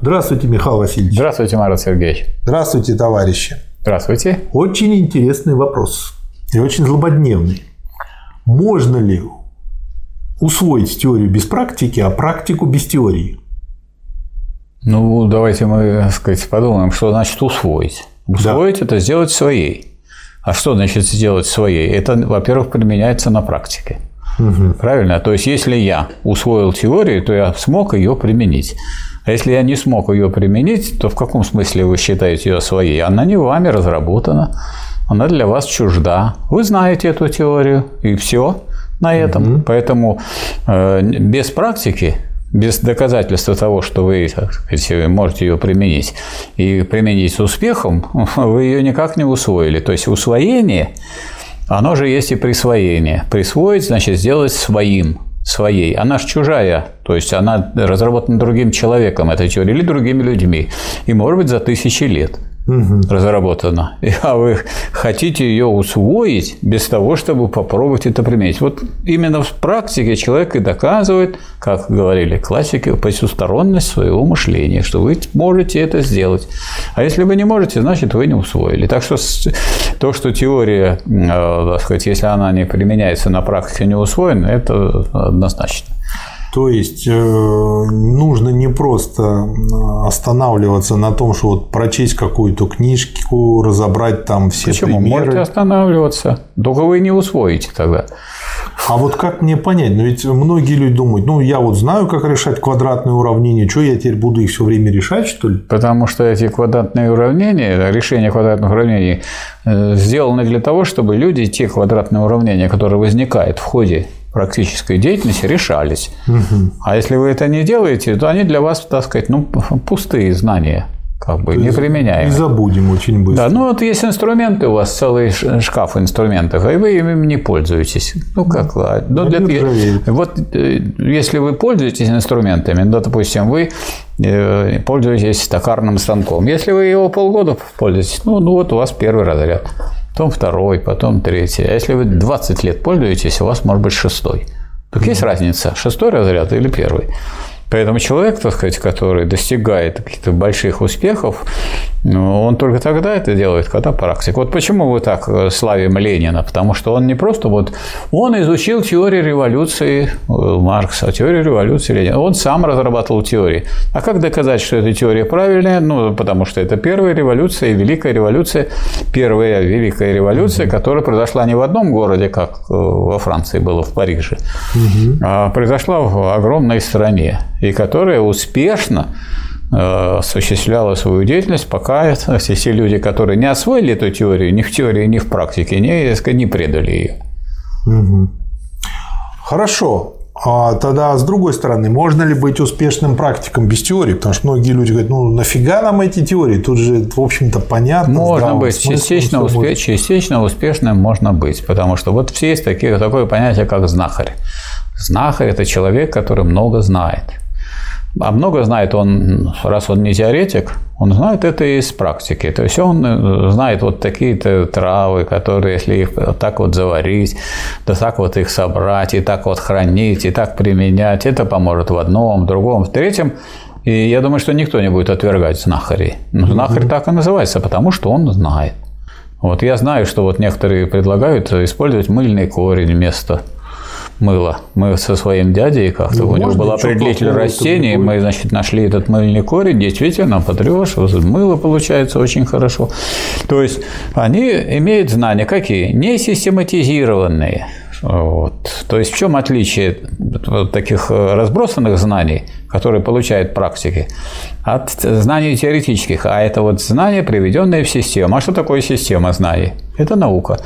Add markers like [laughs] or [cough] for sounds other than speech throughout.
Здравствуйте, Михаил Васильевич. Здравствуйте, Марат Сергеевич. Здравствуйте, товарищи. Здравствуйте. Очень интересный вопрос и очень злободневный. Можно ли усвоить теорию без практики, а практику без теории? Ну, давайте мы, так сказать, подумаем, что значит усвоить. Усвоить да. – это сделать своей. А что значит сделать своей? Это, во-первых, применяется на практике. Угу. Правильно? То есть, если я усвоил теорию, то я смог ее применить. А если я не смог ее применить, то в каком смысле вы считаете ее своей? Она не вами разработана, она для вас чужда. Вы знаете эту теорию, и все на этом. Угу. Поэтому э, без практики без доказательства того, что вы так сказать, можете ее применить, и применить с успехом, [laughs] вы ее никак не усвоили. То есть усвоение, оно же есть и присвоение. Присвоить, значит, сделать своим, своей. Она же чужая, то есть она разработана другим человеком, эта теория, или другими людьми. И, может быть, за тысячи лет угу. разработана, [laughs] а вы хотите ее усвоить без того, чтобы попробовать это применить. Вот именно в практике человек и доказывает, как говорили классики, посусторонность своего мышления, что вы можете это сделать. А если вы не можете, значит, вы не усвоили. Так что то, что теория, э, так сказать, если она не применяется на практике, не усвоена, это однозначно. То есть э, нужно не просто э, останавливаться на том, что вот прочесть какую-то книжку, разобрать там все Почему? примеры. Можете останавливаться, только вы не усвоите тогда. А вот как мне понять? Ну ведь многие люди думают, ну я вот знаю, как решать квадратные уравнения, что я теперь буду их все время решать, что ли? Потому что эти квадратные уравнения, решение квадратных уравнений э, сделаны для того, чтобы люди те квадратные уравнения, которые возникают в ходе практической деятельности решались. Угу. А если вы это не делаете, то они для вас, так сказать, ну, пустые знания как бы не применяем. И забудем очень быстро. Да, ну вот есть инструменты у вас, целый шкаф инструментов, и вы ими не пользуетесь. Ну как, ну, для, вот э, если вы пользуетесь инструментами, ну, допустим, вы э, пользуетесь токарным станком. Если вы его полгода пользуетесь, ну, ну вот у вас первый разряд потом второй, потом третий. А если вы 20 лет пользуетесь, у вас может быть шестой. Так есть разница, шестой разряд или первый. Поэтому человек, так сказать, который достигает каких-то больших успехов, ну, он только тогда это делает, когда практик. Вот почему вы так э, славим Ленина? Потому что он не просто вот... Он изучил теорию революции э, Маркса, теорию революции Ленина. Он сам разрабатывал теории. А как доказать, что эта теория правильная? Ну, потому что это первая революция, великая революция, первая великая революция, которая произошла не в одном городе, как э, во Франции было, в Париже, а произошла в огромной стране и которая успешно осуществляла свою деятельность, пока все те люди, которые не освоили эту теорию ни в теории, ни в практике, не, не предали ее. Угу. Хорошо. А тогда, с другой стороны, можно ли быть успешным практиком без теории? Потому что многие люди говорят, ну нафига нам эти теории? Тут же, в общем-то, понятно. Можно быть. Смыслом, частично, успе... частично успешным можно быть. Потому что вот все есть такие, такое понятие, как знахарь. Знахарь – это человек, который много знает. А много знает он, раз он не теоретик, он знает это из практики. То есть он э, знает вот такие-то травы, которые, если их так вот заварить, да так вот их собрать, и так вот хранить, и так применять, это поможет в одном, в другом, в третьем. И я думаю, что никто не будет отвергать знахарей. Но знахарь mm-hmm. так и называется, потому что он знает. Вот я знаю, что вот некоторые предлагают использовать мыльный корень вместо мыло. Мы со своим дядей как-то, ну, у него был определитель растений, мы, значит, нашли этот мыльный корень, действительно, потрешь, мыло получается очень хорошо. То есть, они имеют знания какие? Не систематизированные. Вот. То есть в чем отличие таких разбросанных знаний, которые получают практики, от знаний теоретических? А это вот знания, приведенные в систему. А что такое система знаний? Это наука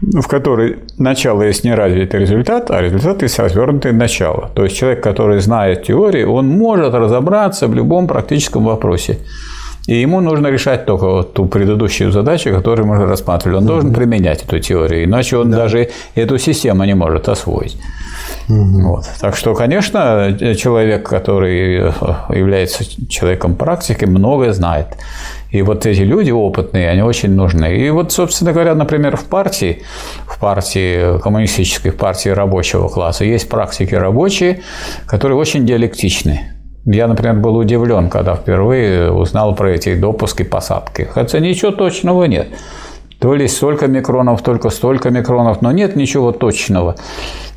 в которой начало есть неразвитый результат, а результат есть развернутое начало. То есть человек, который знает теории, он может разобраться в любом практическом вопросе. И ему нужно решать только вот ту предыдущую задачу, которую мы рассматривали. Он угу. должен применять эту теорию, иначе он да. даже эту систему не может освоить. Угу. Вот. Так что, конечно, человек, который является человеком практики, многое знает. И вот эти люди опытные, они очень нужны. И вот, собственно говоря, например, в партии, в партии коммунистической, в партии рабочего класса есть практики рабочие, которые очень диалектичны. Я, например, был удивлен, когда впервые узнал про эти допуски посадки. Хотя ничего точного нет. То ли столько микронов, только столько микронов, но нет ничего точного.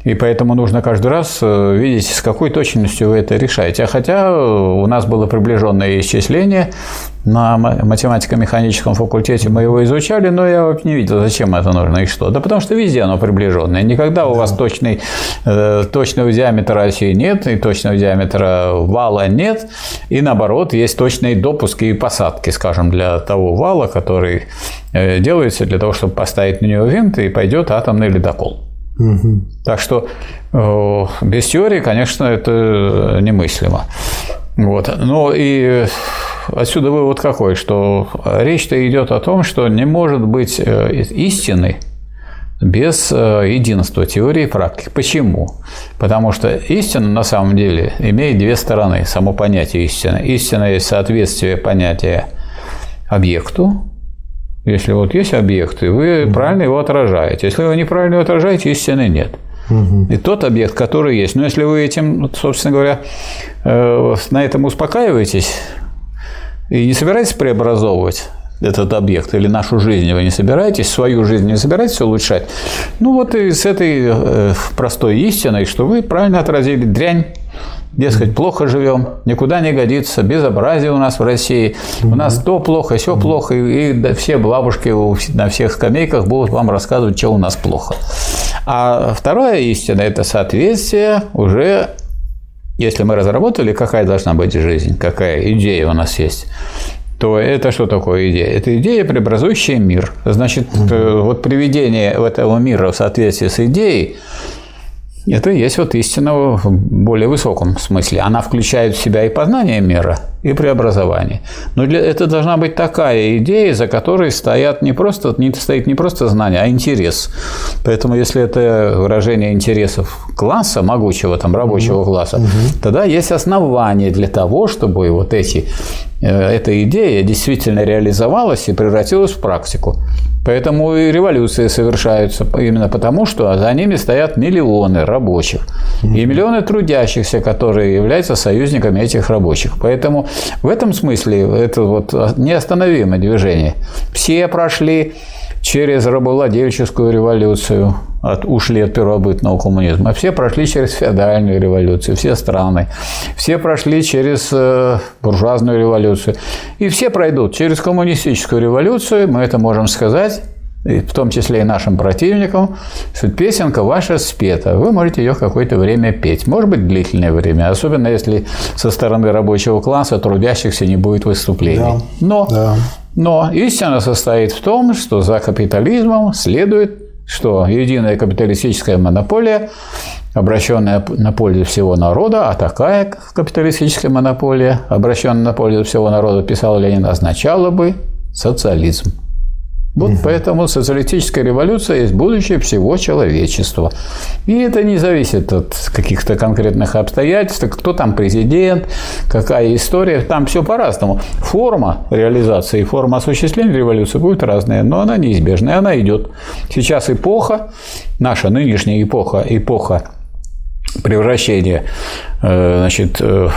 И поэтому нужно каждый раз э, видеть, с какой точностью вы это решаете. А хотя э, у нас было приближенное исчисление на математико-механическом факультете, мы его изучали, но я не видел, зачем это нужно и что. Да потому что везде оно приближенное. Никогда у вас точный, э, точного диаметра оси нет, и точного диаметра вала нет, и наоборот, есть точные допуски и посадки, скажем, для того вала, который делается для того, чтобы поставить на него винт, и пойдет атомный ледокол. Угу. Так что э, без теории, конечно, это немыслимо. Вот. Но и отсюда вывод какой, что речь-то идет о том, что не может быть э, истины без э, единства теории и практики. Почему? Потому что истина на самом деле имеет две стороны, само понятие истины. Истина есть соответствие понятия объекту, если вот есть объект, и вы угу. правильно его отражаете. Если вы неправильно его отражаете, истины нет. Угу. И тот объект, который есть. Но если вы этим, собственно говоря, э, на этом успокаиваетесь и не собираетесь преобразовывать этот объект или нашу жизнь вы не собираетесь, свою жизнь не собираетесь улучшать, ну вот и с этой э, простой истиной, что вы правильно отразили дрянь, Дескать, плохо живем, никуда не годится, безобразие у нас в России, у нас то плохо, все плохо, и, и все бабушки на всех скамейках будут вам рассказывать, что у нас плохо. А вторая истина – это соответствие уже если мы разработали, какая должна быть жизнь, какая идея у нас есть, то это что такое идея? Это идея, преобразующая мир. Значит, угу. вот приведение этого мира в соответствии с идеей это и есть вот истина в более высоком смысле. Она включает в себя и познание мира, и преобразование. Но для, это должна быть такая идея, за которой стоят не просто, не, стоит не просто знание, а интерес. Поэтому если это выражение интересов класса, могучего там рабочего класса, угу. тогда есть основания для того, чтобы вот эти, э, эта идея действительно реализовалась и превратилась в практику. Поэтому и революции совершаются именно потому, что за ними стоят миллионы рабочих и миллионы трудящихся, которые являются союзниками этих рабочих. Поэтому в этом смысле это вот неостановимое движение. Все прошли через рабовладельческую революцию, от, ушли от первобытного коммунизма. Все прошли через феодальную революцию, все страны. Все прошли через э, буржуазную революцию. И все пройдут через коммунистическую революцию, мы это можем сказать, и в том числе и нашим противникам, что песенка ваша спета. Вы можете ее какое-то время петь. Может быть, длительное время, особенно если со стороны рабочего класса трудящихся не будет выступлений. Да. Но, да. но истина состоит в том, что за капитализмом следует, что единая капиталистическая монополия обращенная на пользу всего народа, а такая капиталистическая монополия, обращенная на пользу всего народа, писал Ленин, означала бы социализм. Вот угу. поэтому социалистическая революция есть будущее всего человечества. И это не зависит от каких-то конкретных обстоятельств, кто там президент, какая история, там все по-разному. Форма реализации, форма осуществления революции будет разная, но она неизбежная, она идет. Сейчас эпоха, наша нынешняя эпоха, эпоха превращения э, значит, э,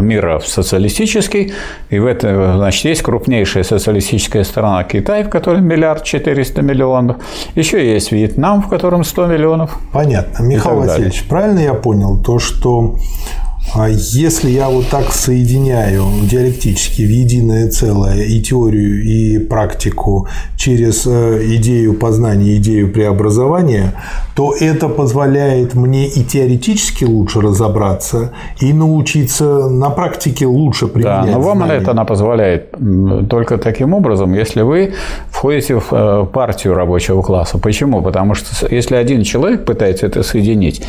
мира в социалистический. И в этом значит, есть крупнейшая социалистическая страна Китай, в которой миллиард четыреста миллионов. Еще есть Вьетнам, в котором 100 миллионов. Понятно. Михаил Васильевич, правильно я понял то, что а если я вот так соединяю диалектически в единое целое и теорию, и практику через э, идею познания, идею преобразования, то это позволяет мне и теоретически лучше разобраться, и научиться на практике лучше применять Да, но вам знания. это она позволяет только таким образом, если вы входите в э, партию рабочего класса. Почему? Потому что если один человек пытается это соединить,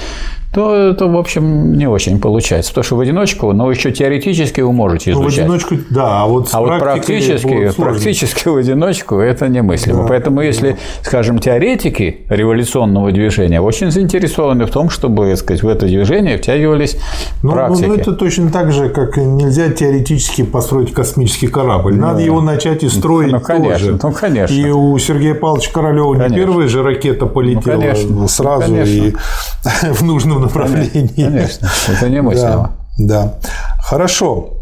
то это, в общем, не очень получается. Потому что в одиночку, но еще теоретически вы можете изучать. Ну, в одиночку, да, а вот, а вот практически, практически в одиночку это немыслимо. Да. Поэтому если, скажем, теоретики революционного движения очень заинтересованы в том, чтобы, так сказать, в это движение втягивались ну, практики. Ну, это точно так же, как нельзя теоретически построить космический корабль. Надо его начать и строить ну, конечно, тоже. Ну, конечно. И у Сергея Павловича Королева конечно. не первая же ракета полетела ну, конечно. сразу ну, конечно. и [laughs] в нужном направлении. Конечно, это немыслимо. Да, да. Хорошо.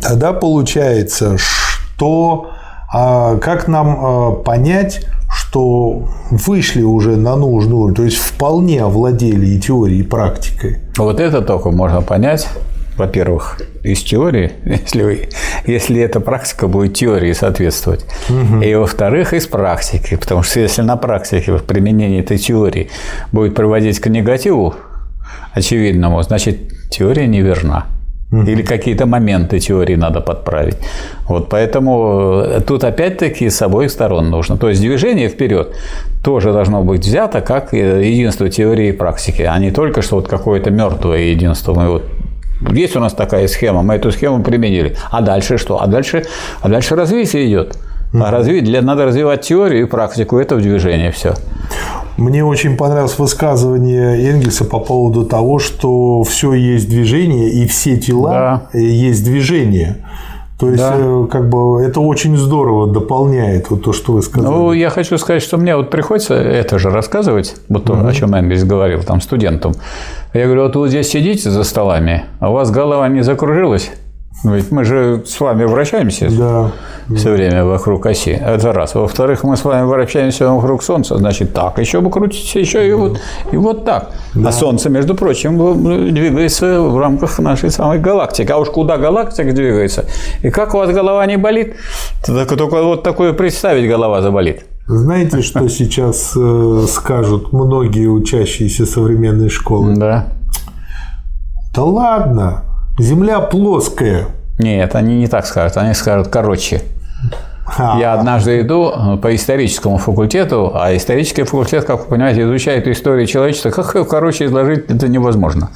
Тогда получается, что а, как нам а, понять, что вышли уже на нужный уровень, то есть вполне овладели и теорией, и практикой? Вот это только можно понять, во-первых, из теории, [laughs] если, вы, если эта практика будет теории соответствовать, угу. и во-вторых, из практики, потому что если на практике в применении этой теории будет приводить к негативу очевидному, значит теория неверна. Или какие-то моменты теории надо подправить. Вот поэтому э, тут опять-таки с обоих сторон нужно. То есть движение вперед тоже должно быть взято как э, единство теории и практики, а не только что вот какое-то мертвое единство. Мы вот есть у нас такая схема, мы эту схему применили. А дальше что? А дальше, а дальше развитие идет. А развить, для, надо развивать теорию и практику, это в движении все. Мне очень понравилось высказывание Энгельса по поводу того, что все есть движение, и все тела да. есть движение. То есть, да. Э, как бы это очень здорово дополняет вот то, что вы сказали. Ну, я хочу сказать, что мне вот приходится это же рассказывать, вот то, угу. о чем Энгельс говорил там студентам. Я говорю, вот вы здесь сидите за столами, а у вас голова не закружилась? Ведь мы же с вами вращаемся да, все время вокруг оси. Это раз. Во-вторых, мы с вами вращаемся вокруг Солнца. Значит, так еще бы крутите, еще и вот, и вот так. Да. А Солнце, между прочим, двигается в рамках нашей самой галактики. А уж куда галактика двигается? И как у вас голова не болит? Только, только вот такое представить голова заболит. Знаете, что сейчас э, скажут многие учащиеся современной школы? Да. Да ладно, Земля плоская. Нет, они не так скажут. Они скажут короче. А, Я однажды иду э, по историческому факультету, а исторический факультет, как вы понимаете, изучает историю человечества. Как ее короче изложить, это невозможно.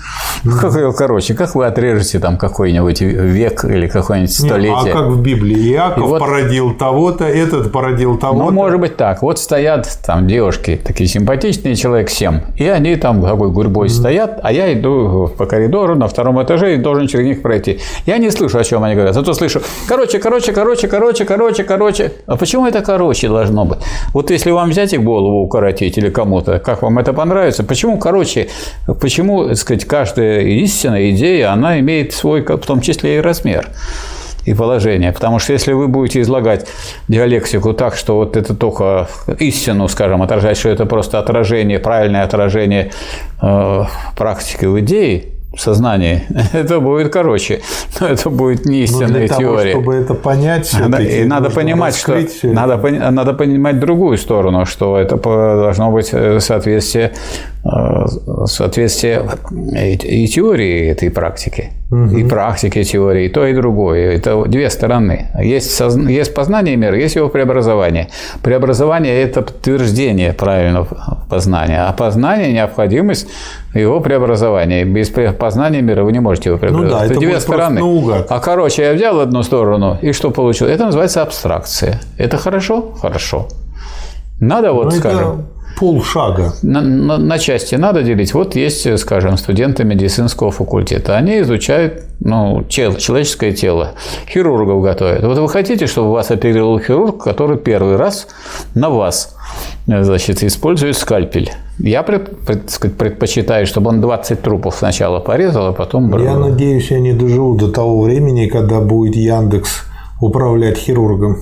Как ее короче? Как вы отрежете там какой-нибудь век или какое-нибудь столетие? Нет, а как в Библии? Иаков вот, породил того-то, этот породил того-то. Ну, может быть так. Вот стоят там девушки, такие симпатичные, человек семь, и они там такой гурьбой mm-hmm. стоят, а я иду по коридору на втором этаже и должен через них пройти. Я не слышу, о чем они говорят, зато слышу короче, короче, короче, короче, короче, короче, короче. А почему это короче должно быть? Вот если вам взять и голову укоротить или кому-то, как вам это понравится, почему короче? Почему, так сказать, каждая истинная идея, она имеет свой, в том числе и размер и положение. Потому что если вы будете излагать диалектику так, что вот это только истину, скажем, отражать, что это просто отражение, правильное отражение э, практики в идее, сознании, [laughs] это будет короче. Но это будет не истинная Но для теория. Того, чтобы это понять, надо, и надо понимать, что надо, надо понимать другую сторону, что это должно быть э, соответствие, э, соответствие и теории этой практики, угу. и практики теории, и то, и другое. Это две стороны. Есть, созна... есть познание мира, есть его преобразование. Преобразование – это подтверждение правильного познания, а познание – необходимость его преобразования. Без познания мира вы не можете его преобразовать. Ну да, это, две стороны. Наугад. А короче, я взял одну сторону, и что получил? Это называется абстракция. Это хорошо? Хорошо. Надо вот, ну, скажем... полшага. На, на, на части надо делить. Вот есть, скажем, студенты медицинского факультета. Они изучают ну, тело, человеческое тело. Хирургов готовят. Вот вы хотите, чтобы вас оперировал хирург, который первый раз на вас значит, использует скальпель. Я пред, пред, сказать, предпочитаю, чтобы он 20 трупов сначала порезал, а потом брал. Я надеюсь, я не доживу до того времени, когда будет Яндекс управлять хирургом.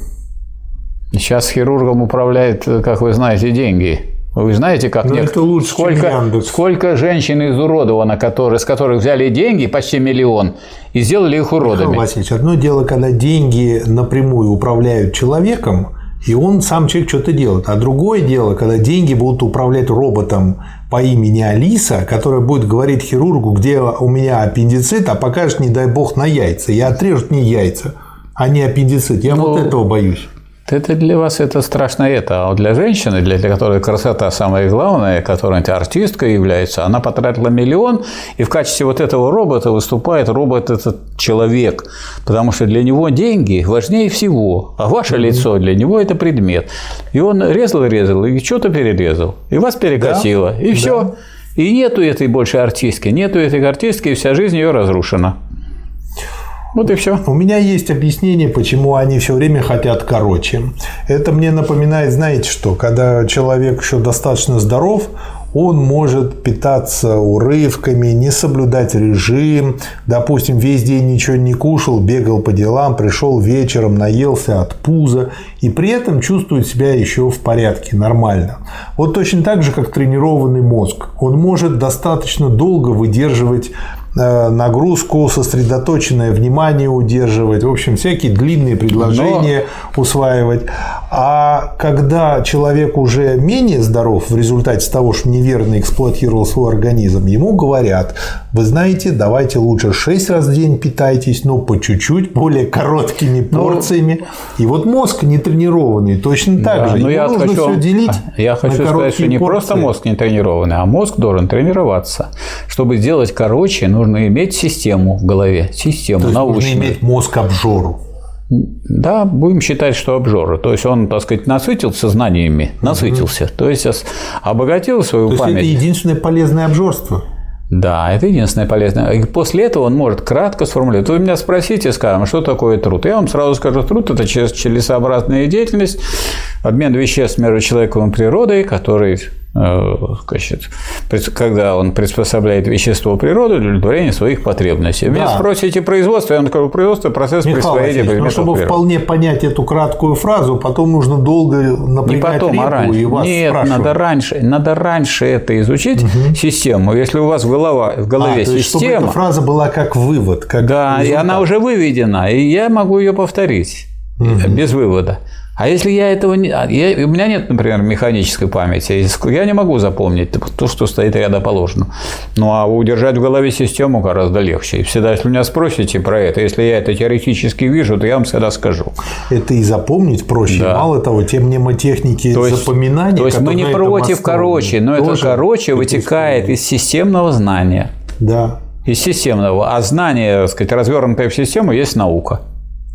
Сейчас хирургом управляет, как вы знаете, деньги. Вы знаете, как Но это лучше, сколько, сколько женщин изуродовано, которые, с которых взяли деньги, почти миллион, и сделали их уродами. Михаил Васильевич, одно дело, когда деньги напрямую управляют человеком, и он сам человек что-то делает. А другое дело, когда деньги будут управлять роботом по имени Алиса, которая будет говорить хирургу, где у меня аппендицит, а покажет, не дай бог, на яйца. И отрежут не яйца, а не аппендицит. Я ну, вот этого боюсь. Это для вас это страшно это, а для женщины, для, для которой красота самое главное, которая артисткой является, она потратила миллион, и в качестве вот этого робота выступает робот этот человек, потому что для него деньги важнее всего, а ваше mm-hmm. лицо для него это предмет. И он резал, резал, и что-то перерезал, и вас перекосило, да? и все. Да. И нету этой больше артистки, нету этой артистки, и вся жизнь ее разрушена. Вот и все. У меня есть объяснение, почему они все время хотят короче. Это мне напоминает, знаете что, когда человек еще достаточно здоров, он может питаться урывками, не соблюдать режим, допустим, весь день ничего не кушал, бегал по делам, пришел вечером, наелся от пуза и при этом чувствует себя еще в порядке, нормально. Вот точно так же, как тренированный мозг. Он может достаточно долго выдерживать нагрузку, сосредоточенное внимание удерживать, в общем, всякие длинные предложения Но... усваивать. А когда человек уже менее здоров в результате того, что неверно эксплуатировал свой организм, ему говорят, вы знаете, давайте лучше 6 раз в день питайтесь, но по чуть-чуть, более короткими ну, порциями. Ну, и вот мозг не тренированный точно так да, же. Но я нужно хочу, все делить. Я хочу сказать, что не порции. просто мозг не тренированный, а мозг должен тренироваться. Чтобы сделать короче, нужно нужно иметь систему в голове, систему То есть научную. нужно иметь мозг обжору. Да, будем считать, что обжора. То есть он, так сказать, насытился знаниями, насытился. Угу. То есть обогатил свою То память. То есть это единственное полезное обжорство. Да, это единственное полезное. И после этого он может кратко сформулировать. Вы меня спросите, скажем, что такое труд? Я вам сразу скажу, труд – это целесообразная деятельность, обмен веществ между человеком и природой, который значит, когда он приспособляет вещество природы для удовлетворения своих потребностей. Меня да. спросите производство, я вам скажу, производство – процесс Михаил присвоения предметов чтобы природы. вполне понять эту краткую фразу, потом нужно долго напрягать Не потом, а раньше. и вас Нет, надо раньше, надо раньше это изучить, угу. систему. Если у вас в, голова, в голове а, то есть, система… чтобы эта фраза была как вывод, как Да, результат. и она уже выведена, и я могу ее повторить угу. без вывода. А если я этого не... А, я, у меня нет, например, механической памяти, я не могу запомнить то, что стоит рядоположно. Ну, а удержать в голове систему гораздо легче. И всегда, если меня спросите про это, если я это теоретически вижу, то я вам всегда скажу. Это и запомнить проще. Да. Мало того, те мнемотехники то есть, запоминания, То есть мы не против короче, но это короче вытекает из системного знания. Да. Из системного. А знание, так сказать, развернутое в систему, есть наука.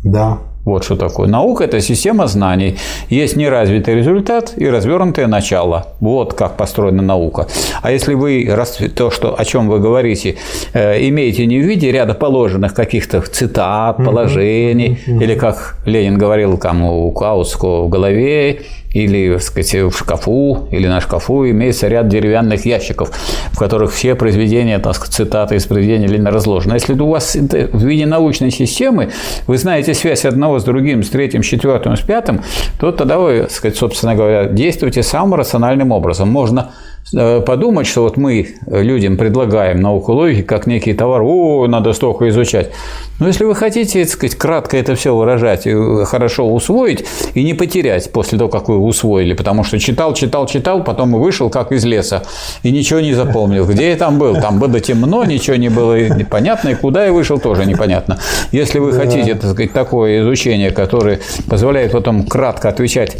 Да. Вот что такое. Наука – это система знаний. Есть неразвитый результат и развернутое начало. Вот как построена наука. А если вы то, что, о чем вы говорите, э, имеете не в виде ряда положенных каких-то цитат, положений, или, как Ленин говорил там у Каутского в голове, или так сказать, в шкафу, или на шкафу имеется ряд деревянных ящиков, в которых все произведения, так сказать, цитаты из произведения Ленина разложены. Если у вас в виде научной системы, вы знаете связь одного с другим, с третьим, с четвертым, с пятым, то тогда вы, сказать, собственно говоря, действуете самым рациональным образом. Можно подумать, что вот мы людям предлагаем науку логики как некий товар, о, надо столько изучать. Но если вы хотите, так сказать, кратко это все выражать и хорошо усвоить и не потерять после того, как вы усвоили, потому что читал, читал, читал, потом вышел как из леса и ничего не запомнил. Где я там был? Там было темно, ничего не было непонятно, и куда я вышел, тоже непонятно. Если вы хотите, так сказать, такое изучение, которое позволяет потом кратко отвечать,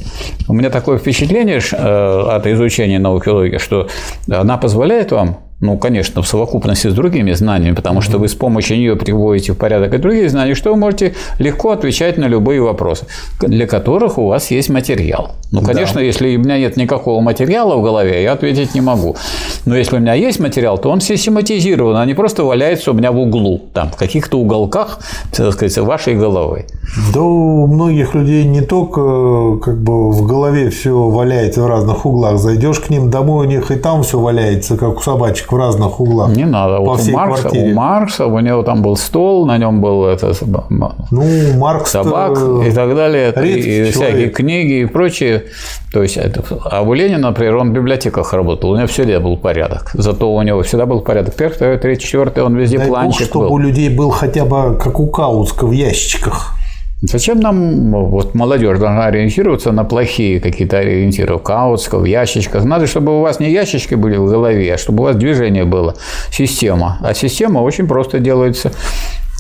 у меня такое впечатление э, от изучения науки логики, что она позволяет вам ну, конечно, в совокупности с другими знаниями, потому что вы с помощью нее приводите в порядок и другие знания, что вы можете легко отвечать на любые вопросы, для которых у вас есть материал. Ну, конечно, да. если у меня нет никакого материала в голове, я ответить не могу. Но если у меня есть материал, то он систематизирован, а не просто валяется у меня в углу, там, в каких-то уголках, так сказать, вашей головы. Да у многих людей не только как бы в голове все валяется в разных углах. Зайдешь к ним домой, у них и там все валяется, как у собачек в разных углах. Не надо. По вот всей у, Маркса, квартире. у Маркса у него там был стол, на нем был это, ну, Маркс собак и так далее, и всякие книги и прочее. То есть, это, а у Ленина, например, он в библиотеках работал, у него всегда был порядок. Зато у него всегда был порядок. Первый, второй, третий, четвертый, он везде Дай планчик Бог, чтобы был. у людей был хотя бы, как у Каутска, в ящичках. Зачем нам, вот молодежь должна ориентироваться на плохие какие-то ориентиры, в каутсках, в ящичках. Надо, чтобы у вас не ящички были в голове, а чтобы у вас движение было, система. А система очень просто делается.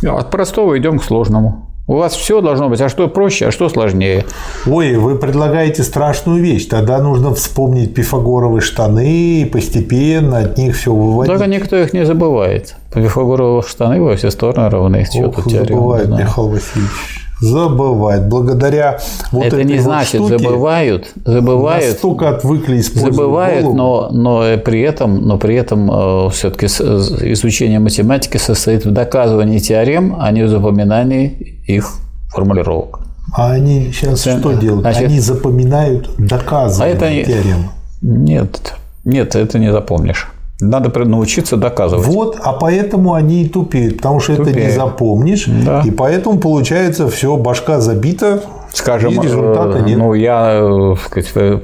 От простого идем к сложному. У вас все должно быть, а что проще, а что сложнее. Ой, вы предлагаете страшную вещь. Тогда нужно вспомнить пифагоровые штаны и постепенно от них все выводить. Только никто их не забывает. Пифагоровые штаны во все стороны равны. Ох, забывает Михаил Васильевич забывает. Благодаря вот Это этой не значит штуке забывают, забывают. Настолько отвыкли использовать Забывают, но, но при этом, но при этом э, все-таки изучение математики состоит в доказывании теорем, а не в запоминании их формулировок. А они сейчас Это, что делают? Значит, они запоминают доказывание а это, теорем. Нет, Нет, это не запомнишь. Надо научиться доказывать. Вот, а поэтому они и тупеют, потому что тупеют. это не запомнишь, да. и поэтому получается все, башка забита, Скажем, и результата э, нет. ну, я э, сказать,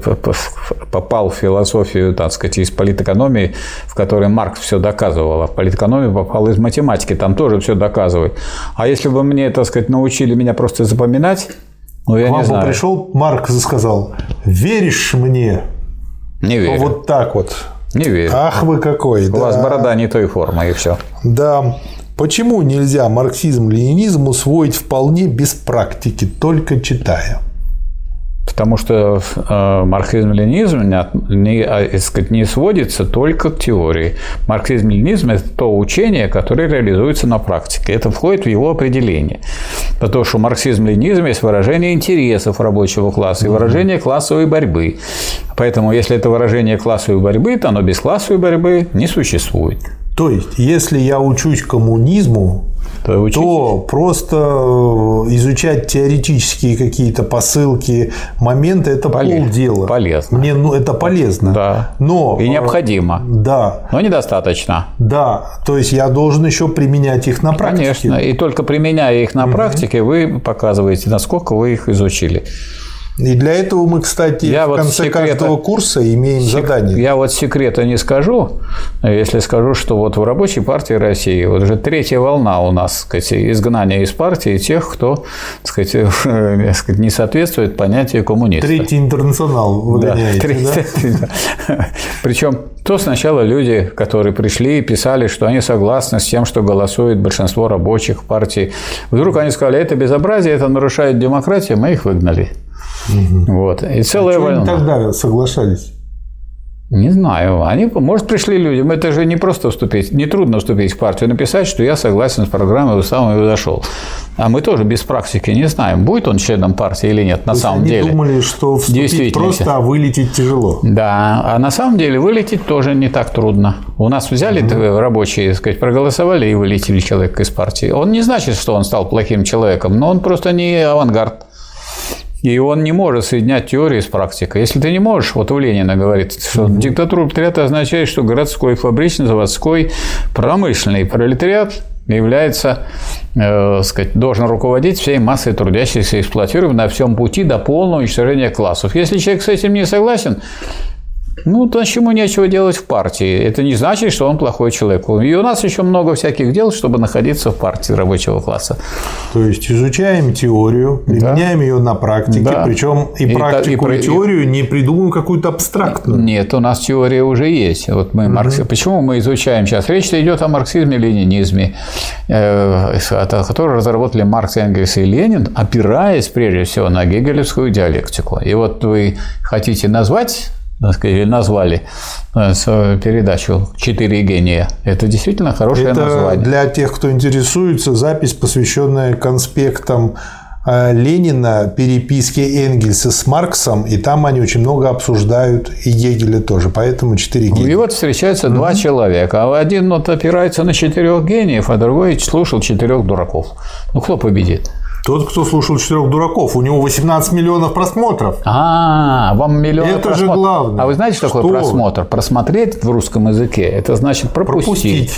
попал в философию, так сказать, из политэкономии, в которой Маркс все доказывал, а в политэкономию попал из математики, там тоже все доказывает. А если бы мне, так сказать, научили меня просто запоминать, ну, я К не знаю. пришел Маркс и сказал, веришь мне? Не верю. Вот так вот. Не верю. Ах вы какой. У да. вас борода не той формы, и все. Да. Почему нельзя марксизм-ленинизм усвоить вполне без практики, только читая? Потому что э, марксизм-ленинизм не, не, а, сказать, не сводится только к теории. Марксизм-ленинизм – это то учение, которое реализуется на практике. Это входит в его определение. Потому что марксизм-ленинизм есть выражение интересов рабочего класса и выражение классовой борьбы. Поэтому, если это выражение классовой борьбы, то оно без классовой борьбы не существует. То есть, если я учусь коммунизму, то, то просто э, изучать теоретические какие-то посылки, моменты это Полез, полдела. Полезно. Мне ну, это полезно. Да. Но, И необходимо. Да. Но недостаточно. Да. То есть я должен еще применять их на практике. Конечно. И только применяя их на угу. практике, вы показываете, насколько вы их изучили. И для этого мы, кстати, я в вот конце секрета, каждого курса имеем сек, задание. Я вот секрета не скажу, если скажу, что вот в Рабочей партии России вот уже третья волна у нас, так сказать, изгнания из партии тех, кто, так сказать, [laughs] сказать, не соответствует понятию коммуниста. Третий интернационал выгоняете, да? Третий, да? [laughs] Причем то сначала люди, которые пришли и писали, что они согласны с тем, что голосует большинство рабочих партий. Вдруг они сказали, это безобразие, это нарушает демократию, мы их выгнали. Угу. Вот. И целая а война. Они тогда соглашались? Не знаю. Они, может, пришли люди. Это же не просто вступить, не трудно вступить в партию, написать, что я согласен с программой, сам и зашел. А мы тоже без практики не знаем, будет он членом партии или нет на То самом они деле. Они думали, что вступить просто, а вылететь тяжело. Да, а на самом деле вылететь тоже не так трудно. У нас взяли угу. рабочие, так сказать, проголосовали и вылетели человека из партии. Он не значит, что он стал плохим человеком, но он просто не авангард. И он не может соединять теорию с практикой. Если ты не можешь, вот у Ленина говорится, что mm диктатура пролетариата означает, что городской, фабричный, заводской, промышленный пролетариат является, э, сказать, должен руководить всей массой трудящихся, эксплуатируемой на всем пути до полного уничтожения классов. Если человек с этим не согласен, ну, то ему нечего делать в партии. Это не значит, что он плохой человек. И у нас еще много всяких дел, чтобы находиться в партии рабочего класса. То есть изучаем теорию, применяем да. ее на практике, да. причем и, и практику, и, и теорию не придумываем какую-то абстрактную. Нет, у нас теория уже есть. Вот мы угу. маркс... Почему мы изучаем сейчас? Речь идет о марксизме-ленинизме, э, который разработали Маркс, Энгельс и Ленин, опираясь прежде всего на гегелевскую диалектику. И вот вы хотите назвать сказать, назвали э, передачу «Четыре гения». Это действительно хорошее Это название. для тех, кто интересуется, запись, посвященная конспектам э, Ленина, переписки Энгельса с Марксом, и там они очень много обсуждают, и Гегеля тоже, поэтому четыре гения. И вот встречаются mm-hmm. два человека, а один вот опирается на четырех гениев, а другой слушал четырех дураков. Ну, кто победит? Тот, кто слушал четырех дураков, у него 18 миллионов просмотров. А, вам миллион Это просмотр... же главное. А вы знаете, что, что такое просмотр? Просмотреть в русском языке – это значит пропустить.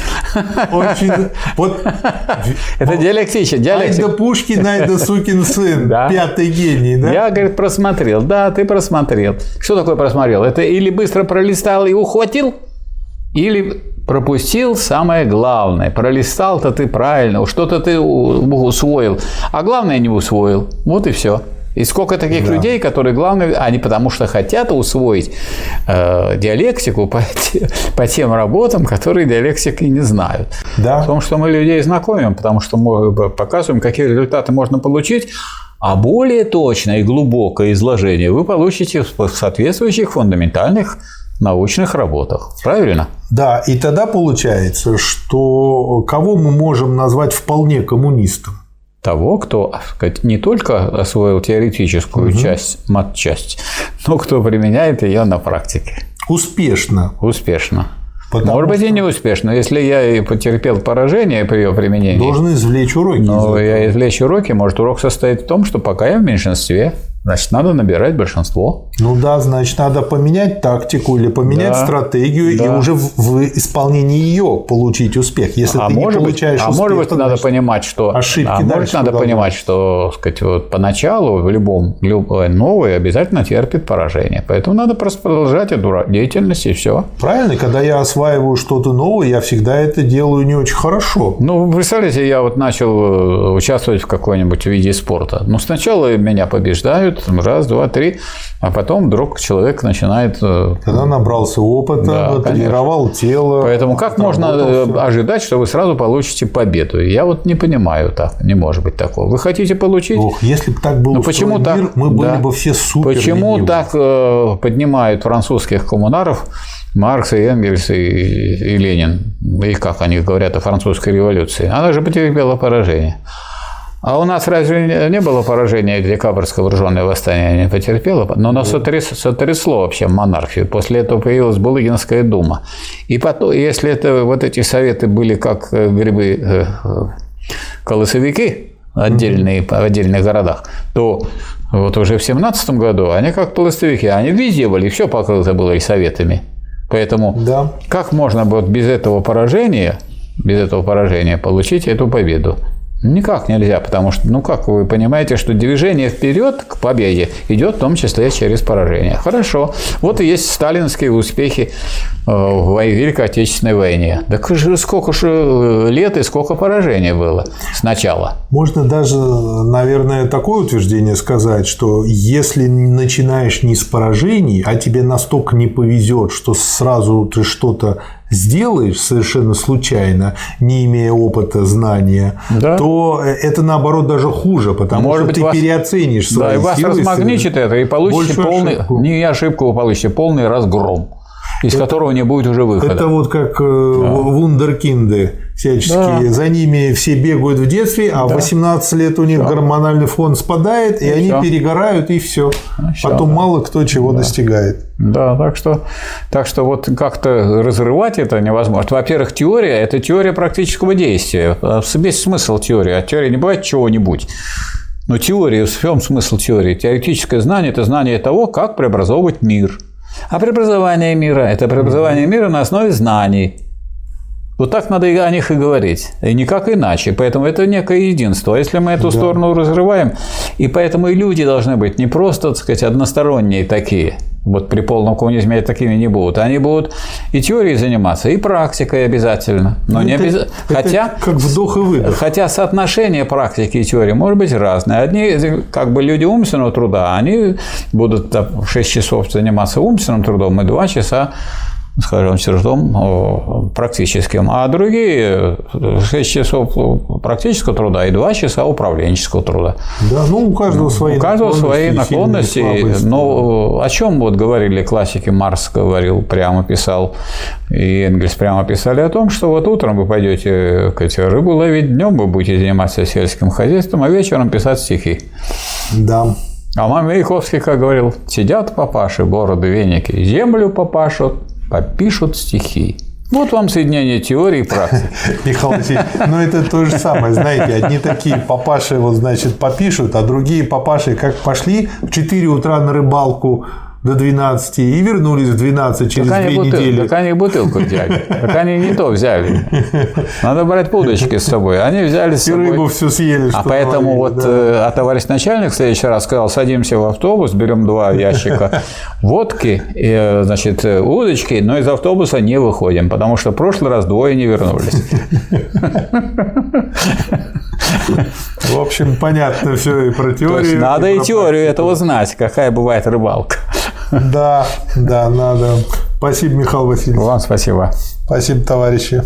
Вот. [laughs] Это диалектично. Айда Пушкин, Айда сукин сын. [laughs] Пятый гений, да? Я, говорит, просмотрел. Да, ты просмотрел. Что такое просмотрел? Это или быстро пролистал и ухватил, или пропустил самое главное. Пролистал-то ты правильно, что-то ты усвоил, а главное не усвоил. Вот и все. И сколько таких да. людей, которые, главное, они потому что хотят усвоить э, диалектику по, по тем работам, которые диалектики не знают. Да. В том, что мы людей знакомим, потому что мы показываем, какие результаты можно получить, а более точное и глубокое изложение вы получите в соответствующих фундаментальных научных работах. Правильно? Да, и тогда получается, что кого мы можем назвать вполне коммунистом? Того, кто сказать, не только освоил теоретическую угу. часть, матчасть, но кто применяет ее на практике. Успешно. Успешно. Потому Может быть, и не успешно. Если я и потерпел поражение при ее применении. Должен извлечь уроки. Но из я извлечь уроки, может, урок состоит в том, что пока я в меньшинстве, Значит, надо набирать большинство. Ну да, значит, надо поменять тактику или поменять да, стратегию да. и уже в, в исполнении ее получить успех. Если а ты может не получаешь быть, успех, а может быть, надо понимать, что ошибки а может надо понимать, что, сказать, вот поначалу в любом любое новое обязательно терпит поражение, поэтому надо просто продолжать эту деятельность и все. Правильно, когда я осваиваю что-то новое, я всегда это делаю не очень хорошо. Ну, представляете, я вот начал э, участвовать в какой-нибудь виде спорта. Ну, сначала меня побеждают, раз, два, три, а потом вдруг человек начинает... Э, Когда набрался опыта, да, тренировал конечно. тело. Поэтому как можно э, все. ожидать, что вы сразу получите победу? Я вот не понимаю так, не может быть такого. Вы хотите получить? Ох, если бы так был ну, почему мир, так? мы были да. бы все супер Почему ленивы. так э, поднимают французских коммунаров Маркс и Энгельс и, и Ленин, и как они говорят о французской революции? Она же потерпела поражение. А у нас разве не было поражения декабрьское вооруженное восстание не потерпело? Но оно сотряс, сотрясло вообще монархию. После этого появилась Булыгинская дума. И потом, если это, вот эти советы были как э, грибы э, колосовики, отдельные, в отдельных городах, то вот уже в 17 году они как пластовики, они везде были, все покрыто было и советами. Поэтому да. как можно вот без этого поражения, без этого поражения получить эту победу? Никак нельзя, потому что, ну как вы понимаете, что движение вперед к победе идет в том числе через поражение. Хорошо. Вот и есть сталинские успехи э, в Великой Отечественной войне. Же сколько же э, лет и сколько поражений было сначала. Можно даже, наверное, такое утверждение сказать, что если начинаешь не с поражений, а тебе настолько не повезет, что сразу ты что-то сделаешь совершенно случайно, не имея опыта, знания, да. то это наоборот даже хуже, потому Может что быть, ты вас... переоценишь свои да, и вас силы. размагничит это, и получите полный, ошибку. не ошибку, вы получите полный разгром из это, которого не будет уже выхода. Это вот как э, да. вундеркинды всяческие. Да. За ними все бегают в детстве, а да. 18 лет у них все. гормональный фон спадает, и, и они все. перегорают, и все. все. Потом да. мало кто чего да. достигает. Да, так что, так что вот как-то разрывать это невозможно. Во-первых, теория – это теория практического действия. Весь смысл теории. А теория не бывает чего-нибудь. Но теория, в чем смысл теории? Теоретическое знание – это знание того, как преобразовывать мир – а преобразование мира – это преобразование мира на основе знаний. Вот так надо о них и говорить, и никак иначе. Поэтому это некое единство. А если мы эту да. сторону разрываем, и поэтому и люди должны быть не просто, так сказать, односторонние такие – вот при полном коммунизме такими не будут. Они будут и теорией заниматься, и практикой обязательно. Но это, не обяз... хотя, как вдох и выдох. Хотя соотношение практики и теории может быть разное. Одни как бы люди умственного труда, они будут 6 часов заниматься умственным трудом и 2 часа скажем, трудом практическим, а другие 6 часов практического труда и 2 часа управленческого труда. Да, ну у каждого свои У каждого свои наклонности. Но о чем вот говорили классики, Марс говорил, прямо писал, и Энгельс прямо писали о том, что вот утром вы пойдете рыбу ловить, днем вы будете заниматься сельским хозяйством, а вечером писать стихи. Да. А Маяковский, как говорил, сидят папаши, бороды, веники, землю попашут, попишут стихи. Вот вам соединение теории и практики. [laughs] Михаил Васильевич, ну это то же самое, знаете, одни такие папаши вот, значит, попишут, а другие папаши как пошли в 4 утра на рыбалку до 12 и вернулись в 12 через так две бутыл, недели. Так они бутылку взяли. Так они не то взяли. Надо брать удочки с собой. Они взяли с собой. И рыбу все съели. А поэтому вот да. Э, а товарищ начальник в следующий раз сказал, садимся в автобус, берем два ящика водки, и, э, значит, э, удочки, но из автобуса не выходим, потому что в прошлый раз двое не вернулись. [laughs] В общем, понятно все и про теорию. надо и, и теорию этого знать, какая бывает рыбалка. Да, да, надо. Спасибо, Михаил Васильевич. Вам спасибо. Спасибо, товарищи.